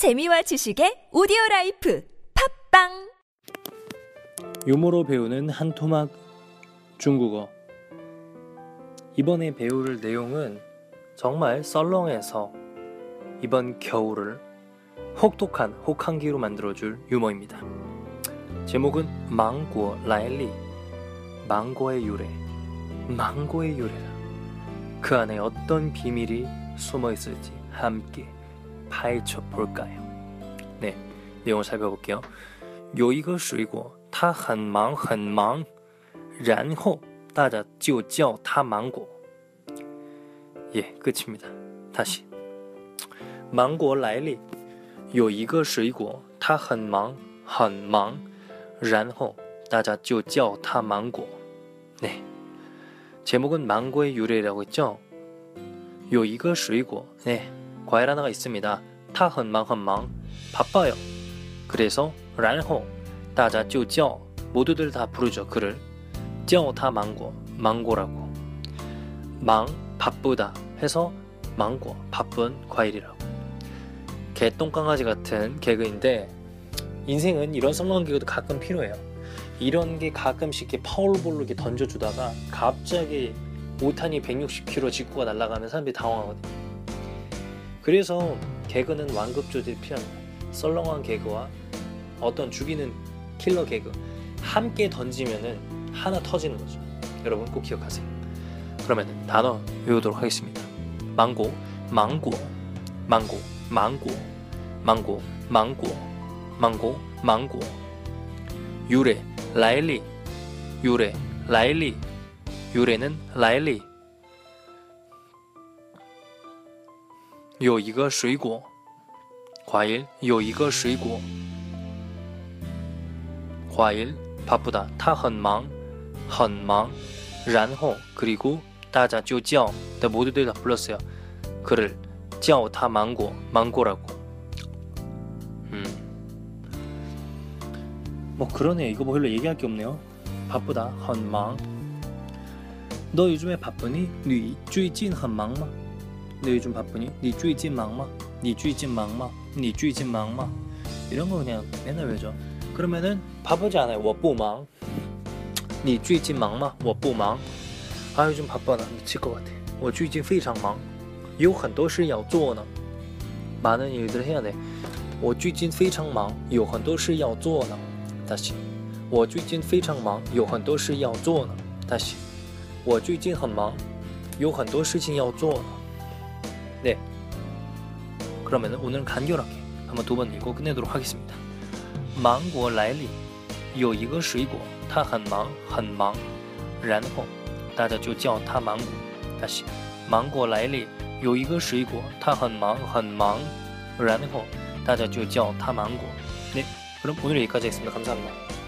재미와 지식의 오디오 라이프 팟빵! 유머로 배우는 한 토막 중국어. 이번에 배울 내용은 정말 썰렁해서 이번 겨울을 혹독한 혹한기로 만들어줄 유머입니다. 제목은 芒果来历 망고의 유래 망고의 유래라 그 안에 어떤 비밀이 숨어 있을지 함께 파헤쳐 볼까요? 네, 내용을 살펴볼게요. 有一个水果，它很忙很忙，然后大家就叫它芒果。 예, 끝입니다. 다시. 芒果来历有一个水果，它很忙很忙，然后大家就叫它芒果。 네. 제목은 망고의 유래라고 했죠? 有一个水果, 네. 과일 하나가 있습니다. 타 헌망 헌망 바빠요. 그래서 란호 따자 쭈쩌 모두들 다 부르죠 그를 쩌다 망고 망고라고 망 바쁘다 해서 망고 바쁜 과일이라고 개똥강아지 같은 개그인데 인생은 이런 썰렁한 개그도 가끔 필요해요. 이런 게 가끔씩 파울볼로 던져주다가 갑자기 5탄이 160km 직구가 날아가면 사람들이 당황하거든요. 그래서 개그는 완급 조절이 필요합니다 썰렁한 개그와 어떤 죽이는 킬러 개그 함께 던지면은 하나 터지는 거죠. 여러분 꼭 기억하세요. 그러면 단어 외우도록 하겠습니다. 망고, 망고, 망고, 망고, 망고, 망고, 망고, 망고. 유래, 라일리, 유래, 라일리, 유래는 라일리. 有一个水果 과일 有一个水果 과일 바쁘다 他很忙很忙然后 그리고 大家就叫 모두들 다 불렀어요 그를 叫他 망고 망고라고 음. 뭐 그러네 이거 뭐 별로 얘기할 게 없네요 바쁘다 很忙너 요즘에 바쁘니? 你最近很忙吗? 너 요즘 바쁘니? 你最近忙吗?你最近忙吗?你最近忙吗? 이런 거 그냥 맨날 외죠. 그러면은 바쁘지 않아요. 我不忙.你最近忙吗?我不忙. 아 요즘 바빠 나 미칠 것 같아. 我最近非常忙.有很多事要做呢. 많은 일들을 해야 돼. 我最近非常忙.有很多事要做呢. 다시. 我最近非常忙.有很多事要做呢. 다시. 我最近很忙.有很多事情要做呢. 그러면 오늘 간결하게 한번 두 번 읽고 끝내도록 하겠습니다. 망고 라일리. 요 이거 수이고 타한망 한망. 란호. 다자주 저 어, 타망고 다시. 망고 라일리. 요 이거 수이고 타한망 한망. 란호. 다자주 저 어, 타망고 네. 그럼 오늘 여기까지 하겠습니다. 감사합니다.